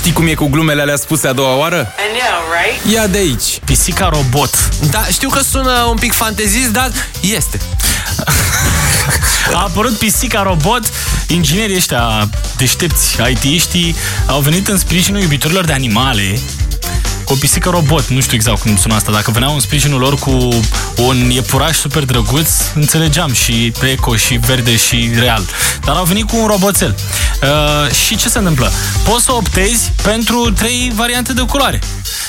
Știi cum e cu glumele alea spuse a doua oară? I know, right? Ia de aici. Pisica robot. Da, știu că sună un pic fantezist, dar este. A apărut pisica robot, inginerii ăștia deștepți, IT-știi, au venit în sprijinul iubitorilor de animale cu o pisică robot, nu știu exact cum sună asta, dacă veneau în sprijinul lor cu un iepuraș super drăguț, înțelegeam și eco și verde și real. Dar au venit cu un roboțel. Uh, și ce se întâmplă? Poți să optezi pentru trei variante de culoare.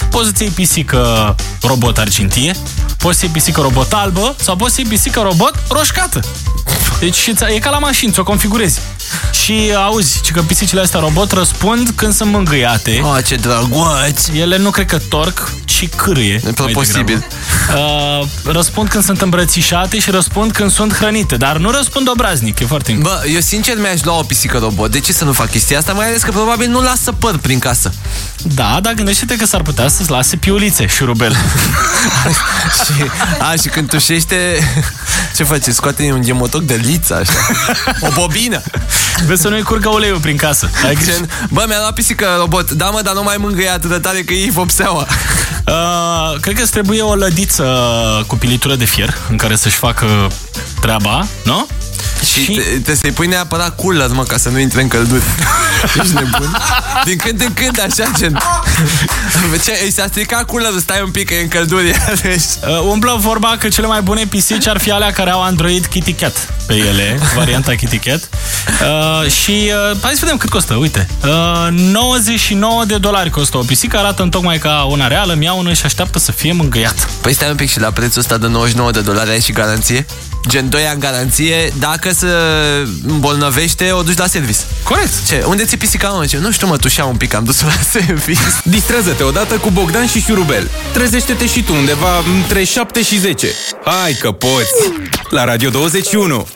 Poți să-ți iei pisică robot argintie, poți să iei pisică robot albă sau poți să iei pisică robot roșcată. Deci e ca la mașini, ți-o configurezi. Și auzi, ci că pisicile astea robot răspund când sunt mângâiate. Oh, ce drăguț! Ele nu cred că torc, ci cârâie. E posibil. Uh, răspund când sunt îmbrățișate și răspund când sunt hrănite, dar nu răspund obraznic, e foarte important. Bă, eu sincer mi-aș lua o pisică robot. De ce să nu fac chestia asta? Mai ales că probabil nu lasă păr prin casă. Da, dar gândește-te că s-ar putea să-ți lase piulițe, șurubel. și, a, și când tușește, ce face? Scoate un gemotoc de liță, așa. O bobină. Vezi să nu-i curgă uleiul prin casă. Ai Gen, bă, mi-a luat pisică robot. Da, mă, dar nu mai mângâie atât de tare că e vopseaua. Uh, cred că îți trebuie o lădiță cu pilitură de fier în care să-și facă treaba, nu? Și, și... te să-i pui neapărat cooler, mă, ca să nu intre în călduri. Ești nebun? Din când în când, așa, gen... Ce, îi s-a stricat cooler, stai un pic, că e în călduri. uh, umblă vorba că cele mai bune pisici ar fi alea care au Android Kitty Cat pe ele, varianta Kitty Cat. Uh, și uh, hai să vedem cât costă, uite. Uh, 99 de dolari costă o pisică, arată tocmai ca una reală, mi una și așteaptă să fie mângâiat. Păi stai un pic și la prețul ăsta de 99 de dolari ai și garanție? Gen 2 ani garanție, dacă se îmbolnăvește, o duci la service. Corect. Ce? Unde ți pisica, mă? Ce? Nu știu, mă, tușea un pic, am dus la service. Distrează-te odată cu Bogdan și Șurubel. Trezește-te și tu undeva între 7 și 10. Hai că poți! La Radio 21!